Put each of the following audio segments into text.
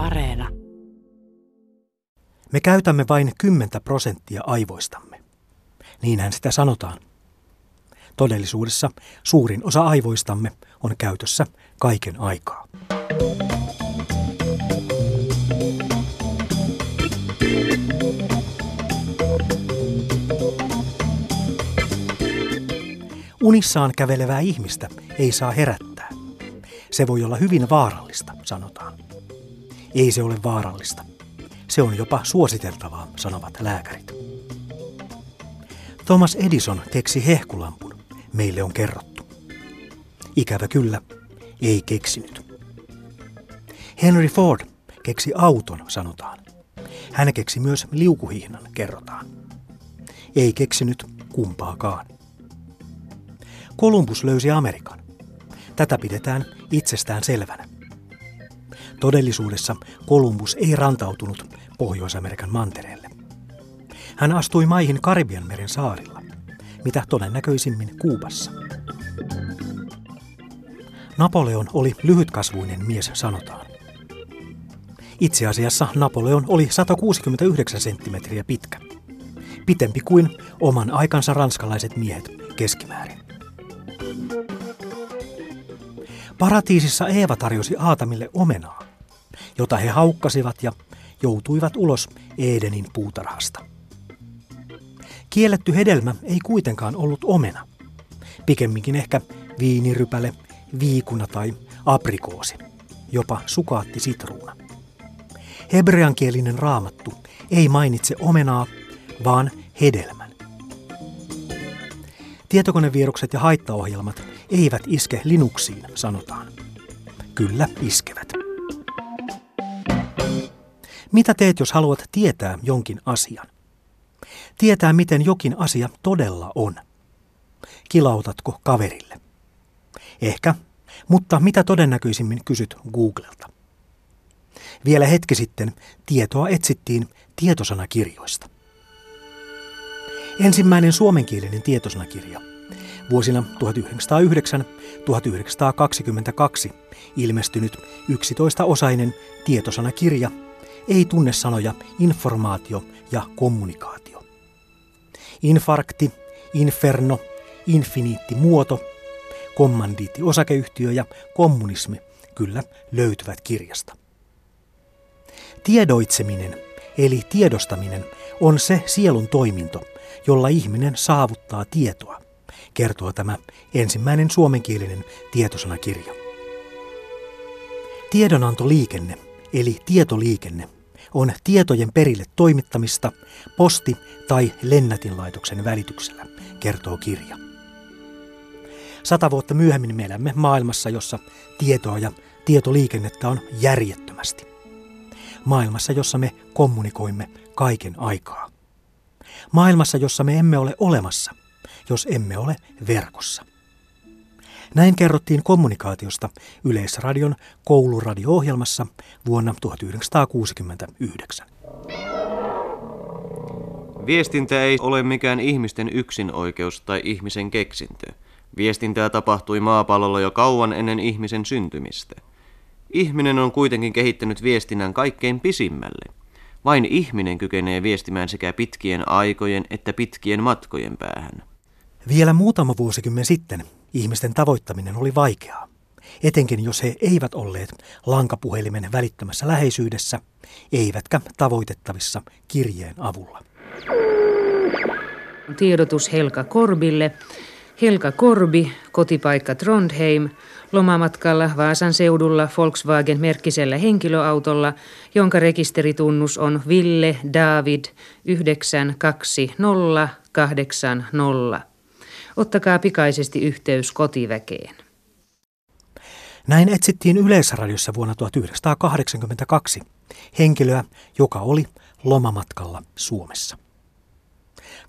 Areena. Me käytämme vain 10 prosenttia aivoistamme. Niinhän sitä sanotaan. Todellisuudessa suurin osa aivoistamme on käytössä kaiken aikaa. Unissaan kävelevää ihmistä ei saa herättää. Se voi olla hyvin vaarallista, sanotaan. Ei se ole vaarallista. Se on jopa suositeltavaa, sanovat lääkärit. Thomas Edison keksi hehkulampun, meille on kerrottu. Ikävä kyllä, ei keksinyt. Henry Ford keksi auton, sanotaan. Hän keksi myös liukuhihnan, kerrotaan. Ei keksinyt kumpaakaan. Kolumbus löysi Amerikan. Tätä pidetään itsestään selvänä. Todellisuudessa Kolumbus ei rantautunut Pohjois-Amerikan mantereelle. Hän astui maihin Karibian meren saarilla, mitä todennäköisimmin Kuubassa. Napoleon oli lyhytkasvuinen mies, sanotaan. Itse asiassa Napoleon oli 169 senttimetriä pitkä. Pitempi kuin oman aikansa ranskalaiset miehet keskimäärin. Paratiisissa Eeva tarjosi Aatamille omenaa, jota he haukkasivat ja joutuivat ulos Edenin puutarhasta. Kielletty hedelmä ei kuitenkaan ollut omena. Pikemminkin ehkä viinirypäle, viikuna tai aprikoosi, jopa sukaatti sitruuna. Hebreankielinen raamattu ei mainitse omenaa, vaan hedelmän. Tietokonevirukset ja haittaohjelmat eivät iske Linuxiin, sanotaan. Kyllä iskevät. Mitä teet, jos haluat tietää jonkin asian? Tietää, miten jokin asia todella on. Kilautatko kaverille? Ehkä, mutta mitä todennäköisimmin kysyt Googlelta? Vielä hetki sitten tietoa etsittiin tietosanakirjoista. Ensimmäinen suomenkielinen tietosanakirja vuosina 1909-1922 ilmestynyt 11-osainen tietosanakirja ei tunne sanoja informaatio ja kommunikaatio. Infarkti, inferno, infiniitti muoto, kommandiitti osakeyhtiö ja kommunismi kyllä löytyvät kirjasta. Tiedoitseminen eli tiedostaminen on se sielun toiminto, jolla ihminen saavuttaa tietoa, kertoo tämä ensimmäinen suomenkielinen tietosanakirja. Tiedonantoliikenne eli tietoliikenne on tietojen perille toimittamista posti- tai lennätinlaitoksen välityksellä, kertoo kirja. Sata vuotta myöhemmin me elämme maailmassa, jossa tietoa ja tietoliikennettä on järjettömästi. Maailmassa, jossa me kommunikoimme kaiken aikaa. Maailmassa, jossa me emme ole olemassa, jos emme ole verkossa. Näin kerrottiin kommunikaatiosta Yleisradion kouluradio-ohjelmassa vuonna 1969. Viestintä ei ole mikään ihmisten yksinoikeus tai ihmisen keksintö. Viestintää tapahtui maapallolla jo kauan ennen ihmisen syntymistä. Ihminen on kuitenkin kehittänyt viestinnän kaikkein pisimmälle. Vain ihminen kykenee viestimään sekä pitkien aikojen että pitkien matkojen päähän. Vielä muutama vuosikymmen sitten ihmisten tavoittaminen oli vaikeaa, etenkin jos he eivät olleet lankapuhelimen välittömässä läheisyydessä, eivätkä tavoitettavissa kirjeen avulla. Tiedotus Helka Korbille. Helka Korbi, kotipaikka Trondheim, lomamatkalla Vaasan seudulla Volkswagen-merkkisellä henkilöautolla, jonka rekisteritunnus on Ville David 92080. Ottakaa pikaisesti yhteys kotiväkeen. Näin etsittiin Yleisradiossa vuonna 1982 henkilöä, joka oli lomamatkalla Suomessa.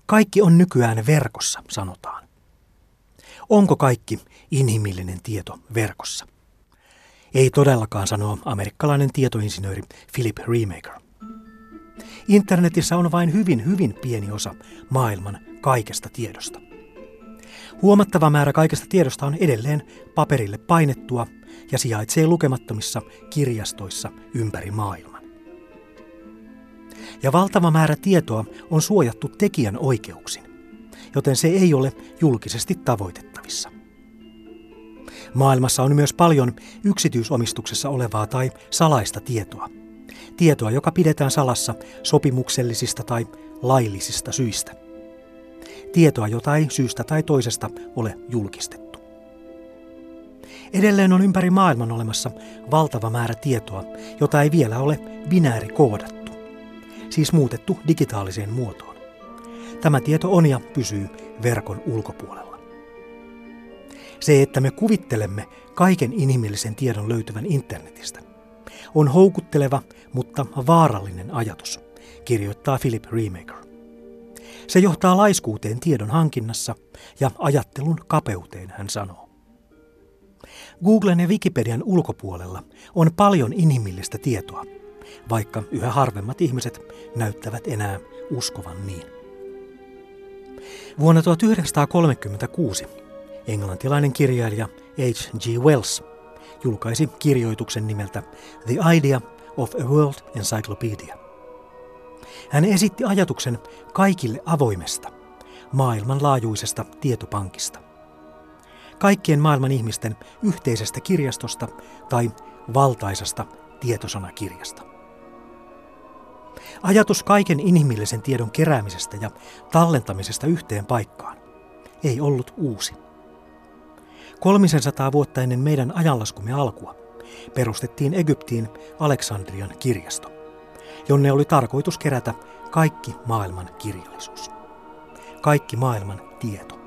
Kaikki on nykyään verkossa, sanotaan. Onko kaikki inhimillinen tieto verkossa? Ei todellakaan sanoo amerikkalainen tietoinsinööri Philip Remaker. Internetissä on vain hyvin, hyvin pieni osa maailman kaikesta tiedosta. Huomattava määrä kaikesta tiedosta on edelleen paperille painettua ja sijaitsee lukemattomissa kirjastoissa ympäri maailman. Ja valtava määrä tietoa on suojattu tekijän oikeuksin, joten se ei ole julkisesti tavoitettavissa. Maailmassa on myös paljon yksityisomistuksessa olevaa tai salaista tietoa. Tietoa, joka pidetään salassa sopimuksellisista tai laillisista syistä. Tietoa, jota ei syystä tai toisesta ole julkistettu. Edelleen on ympäri maailman olemassa valtava määrä tietoa, jota ei vielä ole binäärikoodattu, siis muutettu digitaaliseen muotoon. Tämä tieto on ja pysyy verkon ulkopuolella. Se, että me kuvittelemme kaiken inhimillisen tiedon löytyvän internetistä, on houkutteleva, mutta vaarallinen ajatus, kirjoittaa Philip Remaker. Se johtaa laiskuuteen tiedon hankinnassa ja ajattelun kapeuteen, hän sanoo. Googlen ja Wikipedian ulkopuolella on paljon inhimillistä tietoa, vaikka yhä harvemmat ihmiset näyttävät enää uskovan niin. Vuonna 1936 englantilainen kirjailija H.G. Wells julkaisi kirjoituksen nimeltä The Idea of a World Encyclopedia. Hän esitti ajatuksen kaikille avoimesta, maailmanlaajuisesta tietopankista. Kaikkien maailman ihmisten yhteisestä kirjastosta tai valtaisesta tietosanakirjasta. Ajatus kaiken inhimillisen tiedon keräämisestä ja tallentamisesta yhteen paikkaan ei ollut uusi. Kolmisen sataa vuotta ennen meidän ajanlaskumme alkua perustettiin Egyptiin Aleksandrian kirjasto, jonne oli tarkoitus kerätä kaikki maailman kirjallisuus. Kaikki maailman tieto.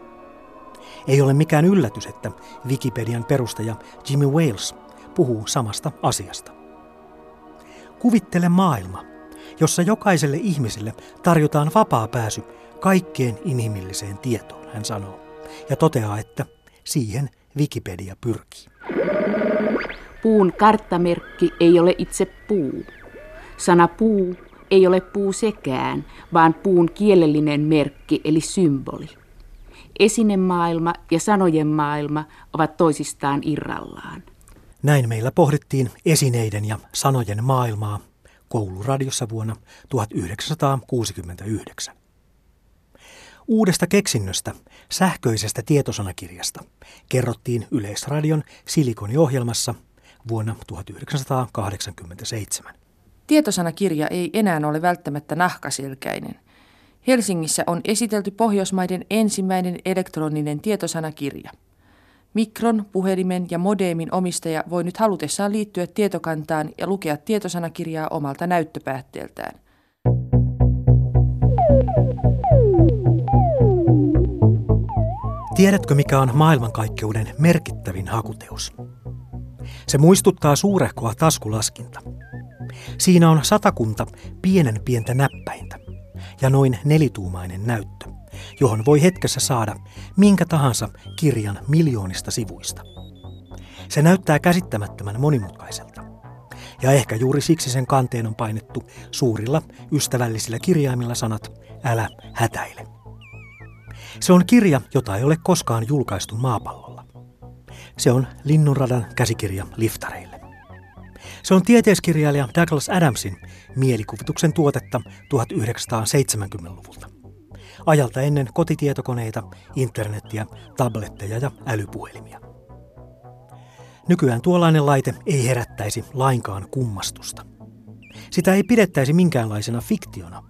Ei ole mikään yllätys, että Wikipedian perustaja Jimmy Wales puhuu samasta asiasta. Kuvittele maailma, jossa jokaiselle ihmiselle tarjotaan vapaa pääsy kaikkeen inhimilliseen tietoon, hän sanoo, ja toteaa, että siihen Wikipedia pyrkii. Puun karttamerkki ei ole itse puu. Sana puu ei ole puu sekään, vaan puun kielellinen merkki eli symboli. Esinemaailma ja sanojen maailma ovat toisistaan irrallaan. Näin meillä pohdittiin esineiden ja sanojen maailmaa kouluradiossa vuonna 1969. Uudesta keksinnöstä, sähköisestä tietosanakirjasta, kerrottiin Yleisradion Silikoniohjelmassa vuonna 1987. Tietosanakirja ei enää ole välttämättä nahkaselkäinen. Helsingissä on esitelty Pohjoismaiden ensimmäinen elektroninen tietosanakirja. Mikron, puhelimen ja modeemin omistaja voi nyt halutessaan liittyä tietokantaan ja lukea tietosanakirjaa omalta näyttöpäätteeltään. Tiedätkö, mikä on maailmankaikkeuden merkittävin hakuteos? Se muistuttaa suurehkoa taskulaskinta. Siinä on satakunta pienen pientä näppäintä ja noin nelituumainen näyttö, johon voi hetkessä saada minkä tahansa kirjan miljoonista sivuista. Se näyttää käsittämättömän monimutkaiselta. Ja ehkä juuri siksi sen kanteen on painettu suurilla ystävällisillä kirjaimilla sanat älä hätäile. Se on kirja, jota ei ole koskaan julkaistu maapallolla. Se on Linnunradan käsikirja liftareille. Se on tieteiskirjailija Douglas Adamsin mielikuvituksen tuotetta 1970-luvulta. Ajalta ennen kotitietokoneita, internettiä, tabletteja ja älypuhelimia. Nykyään tuollainen laite ei herättäisi lainkaan kummastusta. Sitä ei pidettäisi minkäänlaisena fiktiona,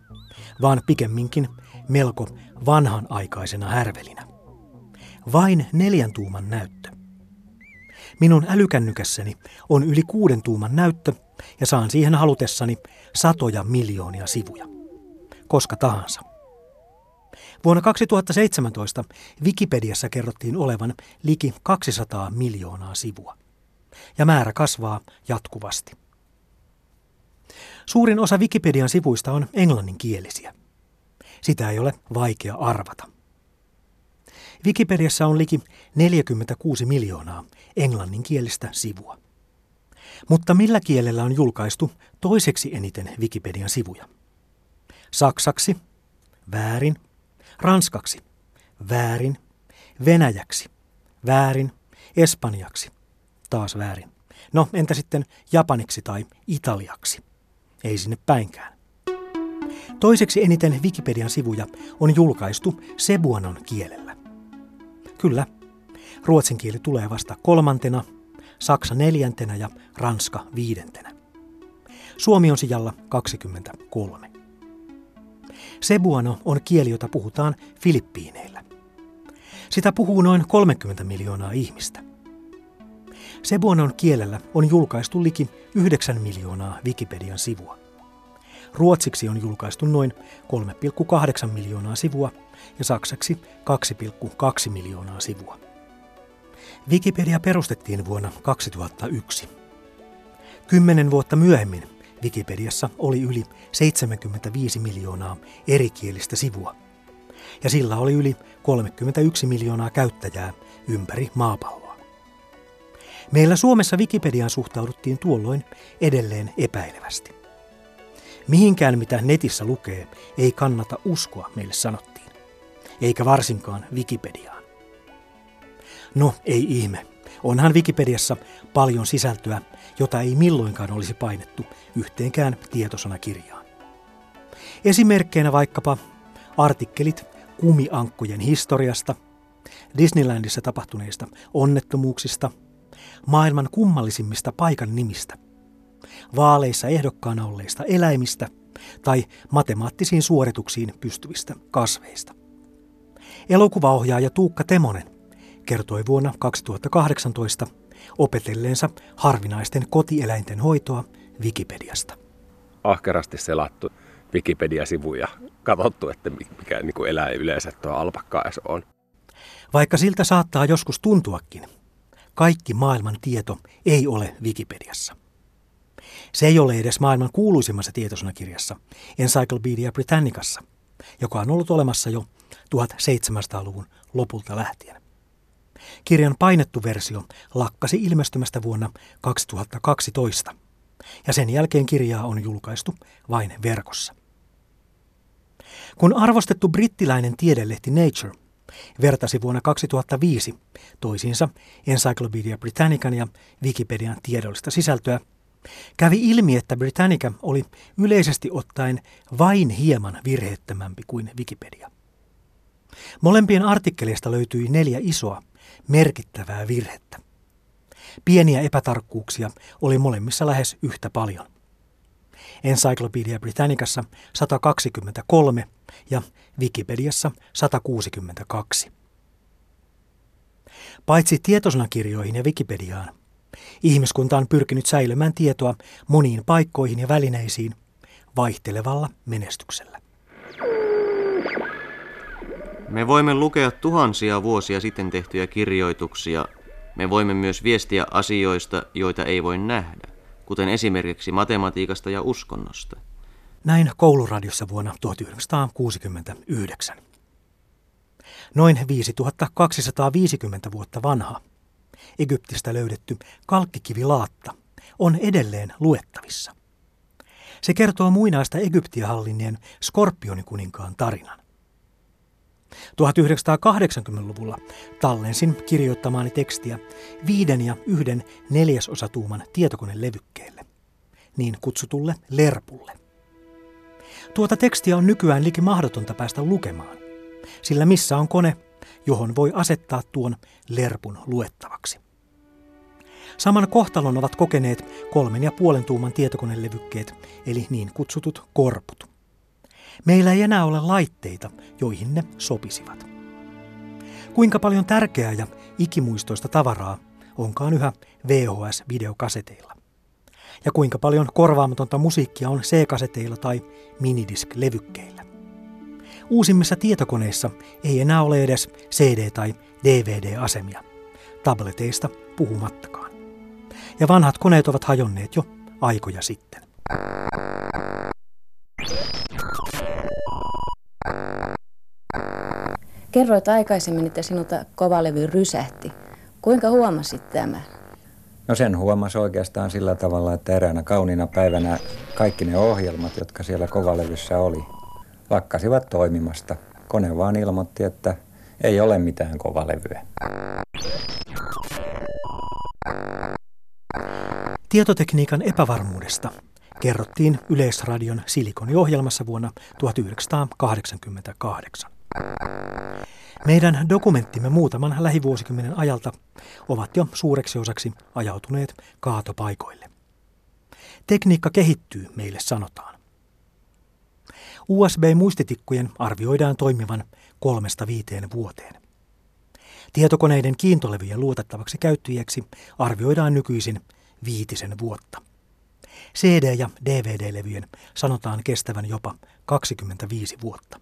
vaan pikemminkin melko vanhanaikaisena härvelinä. Vain neljän tuuman näyttö. Minun älykännykässäni on yli kuuden tuuman näyttö ja saan siihen halutessani satoja miljoonia sivuja. Koska tahansa. Vuonna 2017 Wikipediassa kerrottiin olevan liki 200 miljoonaa sivua. Ja määrä kasvaa jatkuvasti. Suurin osa Wikipedian sivuista on englanninkielisiä. Sitä ei ole vaikea arvata. Wikipediassa on liki 46 miljoonaa englanninkielistä sivua. Mutta millä kielellä on julkaistu toiseksi eniten Wikipedian sivuja? Saksaksi, väärin, ranskaksi, väärin, venäjäksi, väärin, espanjaksi, taas väärin. No entä sitten japaniksi tai italiaksi? Ei sinne päinkään. Toiseksi eniten Wikipedian sivuja on julkaistu Sebuanon kielellä. Kyllä, ruotsin kieli tulee vasta kolmantena, Saksa neljäntenä ja Ranska viidentenä. Suomi on sijalla 23. Cebuano on kieli, jota puhutaan Filippiineillä. Sitä puhuu noin 30 miljoonaa ihmistä. Cebuanon kielellä on julkaistu liki 9 miljoonaa Wikipedian sivua. Ruotsiksi on julkaistu noin 3,8 miljoonaa sivua ja saksaksi 2,2 miljoonaa sivua. Wikipedia perustettiin vuonna 2001. Kymmenen vuotta myöhemmin Wikipediassa oli yli 75 miljoonaa erikielistä sivua, ja sillä oli yli 31 miljoonaa käyttäjää ympäri maapalloa. Meillä Suomessa Wikipediaan suhtauduttiin tuolloin edelleen epäilevästi. Mihinkään mitä netissä lukee ei kannata uskoa, meille sanottiin. Eikä varsinkaan Wikipediaan. No, ei ihme. Onhan Wikipediassa paljon sisältöä, jota ei milloinkaan olisi painettu yhteenkään tietosanakirjaan. Esimerkkeinä vaikkapa artikkelit kumiankkojen historiasta, Disneylandissa tapahtuneista onnettomuuksista, maailman kummallisimmista paikan nimistä, vaaleissa ehdokkaana olleista eläimistä tai matemaattisiin suorituksiin pystyvistä kasveista. Elokuvaohjaaja Tuukka Temonen kertoi vuonna 2018 opetelleensa harvinaisten kotieläinten hoitoa Wikipediasta. Ahkerasti selattu Wikipedia-sivuja, katsottu, että mikä niin kuin eläin yleensä tuo alpakka on. Vaikka siltä saattaa joskus tuntuakin, kaikki maailman tieto ei ole Wikipediassa. Se ei ole edes maailman kuuluisimmassa tietosanakirjassa, Encyclopedia Britannicassa, joka on ollut olemassa jo 1700-luvun lopulta lähtien. Kirjan painettu versio lakkasi ilmestymästä vuonna 2012, ja sen jälkeen kirjaa on julkaistu vain verkossa. Kun arvostettu brittiläinen tiedelehti Nature vertasi vuonna 2005 toisiinsa Encyclopedia Britannican ja Wikipedian tiedollista sisältöä, kävi ilmi, että Britannica oli yleisesti ottaen vain hieman virheettömämpi kuin Wikipedia. Molempien artikkeleista löytyi neljä isoa, merkittävää virhettä. Pieniä epätarkkuuksia oli molemmissa lähes yhtä paljon. Encyclopedia Britannicassa 123 ja Wikipediassa 162. Paitsi tietosanakirjoihin ja Wikipediaan, ihmiskunta on pyrkinyt säilymään tietoa moniin paikkoihin ja välineisiin vaihtelevalla menestyksellä. Me voimme lukea tuhansia vuosia sitten tehtyjä kirjoituksia. Me voimme myös viestiä asioista, joita ei voi nähdä, kuten esimerkiksi matematiikasta ja uskonnosta. Näin kouluradiossa vuonna 1969. Noin 5250 vuotta vanha Egyptistä löydetty kalkkikivilaatta on edelleen luettavissa. Se kertoo muinaista Egyptiä hallinneen Skorpionikuninkaan tarinan. 1980-luvulla tallensin kirjoittamaani tekstiä viiden ja yhden neljäsosatuuman tietokonelevykkeelle, niin kutsutulle lerpulle. Tuota tekstiä on nykyään liki mahdotonta päästä lukemaan, sillä missä on kone, johon voi asettaa tuon lerpun luettavaksi. Saman kohtalon ovat kokeneet kolmen ja puolen tuuman tietokonelevykkeet, eli niin kutsutut korput. Meillä ei enää ole laitteita, joihin ne sopisivat. Kuinka paljon tärkeää ja ikimuistoista tavaraa onkaan yhä VHS-videokaseteilla? Ja kuinka paljon korvaamatonta musiikkia on C-kaseteilla tai minidisk-levykkeillä? Uusimmissa tietokoneissa ei enää ole edes CD- tai DVD-asemia, tableteista puhumattakaan. Ja vanhat koneet ovat hajonneet jo aikoja sitten. Kerroit aikaisemmin, että sinulta kovalevy rysähti. Kuinka huomasit tämän? No sen huomasi oikeastaan sillä tavalla, että eräänä kauniina päivänä kaikki ne ohjelmat, jotka siellä kovalevyssä oli, lakkasivat toimimasta. Kone vaan ilmoitti, että Ei ole mitään kovalevyä. Tietotekniikan epävarmuudesta kerrottiin Yleisradion Silikoniohjelmassa vuonna 1988. Meidän dokumenttimme muutaman lähivuosikymmenen ajalta ovat jo suureksi osaksi ajautuneet kaatopaikoille. Tekniikka kehittyy, meille sanotaan. USB-muistitikkujen arvioidaan toimivan kolmesta viiteen vuoteen. Tietokoneiden kiintolevyjen luotettavaksi käyttäjäksi arvioidaan nykyisin viitisen vuotta. CD- ja DVD-levyjen sanotaan kestävän jopa 25 vuotta.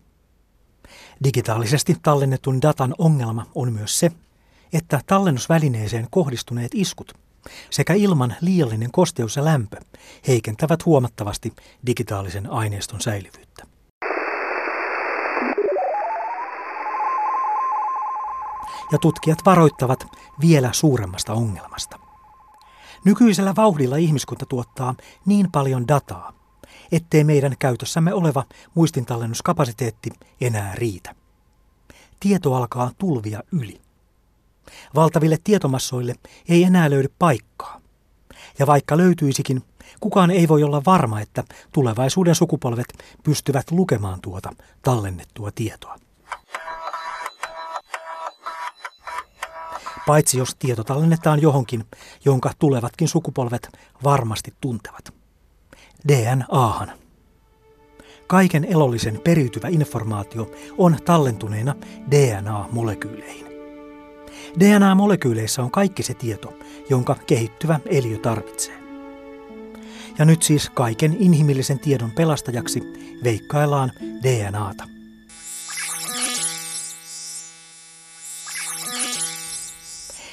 Digitaalisesti tallennetun datan ongelma on myös se, että tallennusvälineeseen kohdistuneet iskut sekä ilman liiallinen kosteus ja lämpö heikentävät huomattavasti digitaalisen aineiston säilyvyyttä. Ja tutkijat varoittavat vielä suuremmasta ongelmasta. Nykyisellä vauhdilla ihmiskunta tuottaa niin paljon dataa, ettei meidän käytössämme oleva muistintallennuskapasiteetti enää riitä. Tieto alkaa tulvia yli. Valtaville tietomassoille ei enää löydy paikkaa. Ja vaikka löytyisikin, kukaan ei voi olla varma, että tulevaisuuden sukupolvet pystyvät lukemaan tuota tallennettua tietoa. Paitsi jos tieto tallennetaan johonkin, jonka tulevatkin sukupolvet varmasti tuntevat. DNAhan. Kaiken elollisen periytyvä informaatio on tallentuneena DNA-molekyyleihin. DNA-molekyyleissä on kaikki se tieto, jonka kehittyvä eliö tarvitsee. Ja nyt siis kaiken inhimillisen tiedon pelastajaksi veikkaillaan DNAta.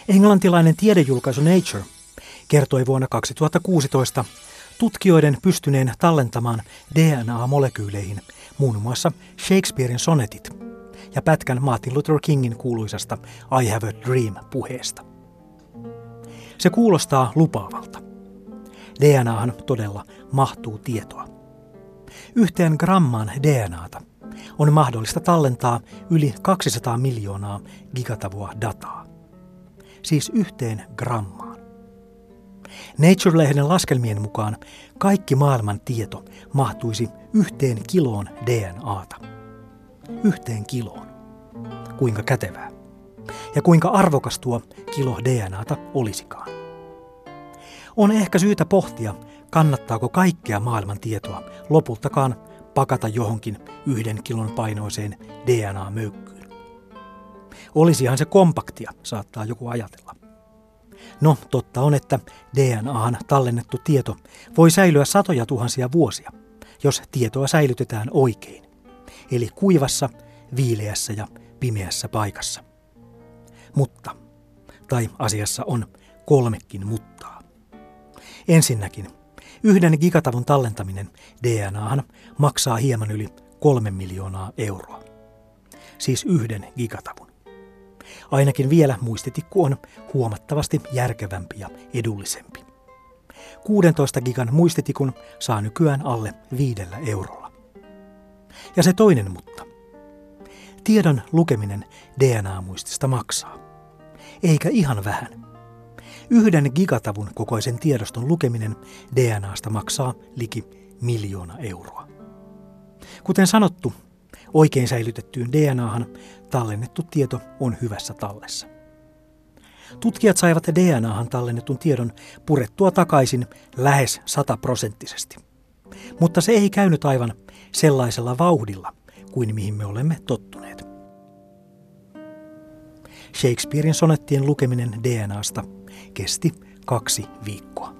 Englantilainen tiedejulkaisu Nature kertoi vuonna 2016 tutkijoiden pystyneen tallentamaan DNA-molekyyleihin muun muassa Shakespearein sonetit ja pätkän Martin Luther Kingin kuuluisasta I Have a Dream-puheesta. Se kuulostaa lupaavalta. DNAhan todella mahtuu tietoa. Yhteen grammaan DNAta on mahdollista tallentaa yli 200 miljoonaa gigatavua dataa. Siis yhteen grammaan. Nature-lehden laskelmien mukaan kaikki maailman tieto mahtuisi yhteen kiloon DNAta. Yhteen kiloon. Kuinka kätevää. Ja kuinka arvokas tuo kilo DNAta olisikaan. On ehkä syytä pohtia, kannattaako kaikkea maailman tietoa lopultakaan pakata johonkin yhden kilon painoiseen DNA-möykkyyn. Olisihan se kompaktia, saattaa joku ajatella. No, totta on, että DNAhan tallennettu tieto voi säilyä satoja tuhansia vuosia, jos tietoa säilytetään oikein, eli kuivassa, viileässä ja pimeässä paikassa. Mutta, tai asiassa on kolmekin muttaa. Ensinnäkin, yhden gigatavun tallentaminen DNAhan maksaa hieman yli kolme miljoonaa euroa. Siis yhden gigatavun. Ainakin vielä muistitikku on huomattavasti järkevämpi ja edullisempi. 16 gigan muistitikun saa nykyään alle viidellä eurolla. Ja se toinen mutta. Tiedon lukeminen DNA-muistista maksaa. Eikä ihan vähän. Yhden gigatavun kokoisen tiedoston lukeminen DNAsta maksaa liki miljoona euroa. Kuten sanottu, Oikein säilytettyyn DNAhan tallennettu tieto on hyvässä tallessa. Tutkijat saivat DNAhan tallennetun tiedon purettua takaisin lähes sataprosenttisesti. Mutta se ei käynyt aivan sellaisella vauhdilla kuin mihin me olemme tottuneet. Shakespearein sonettien lukeminen DNAsta kesti kaksi viikkoa.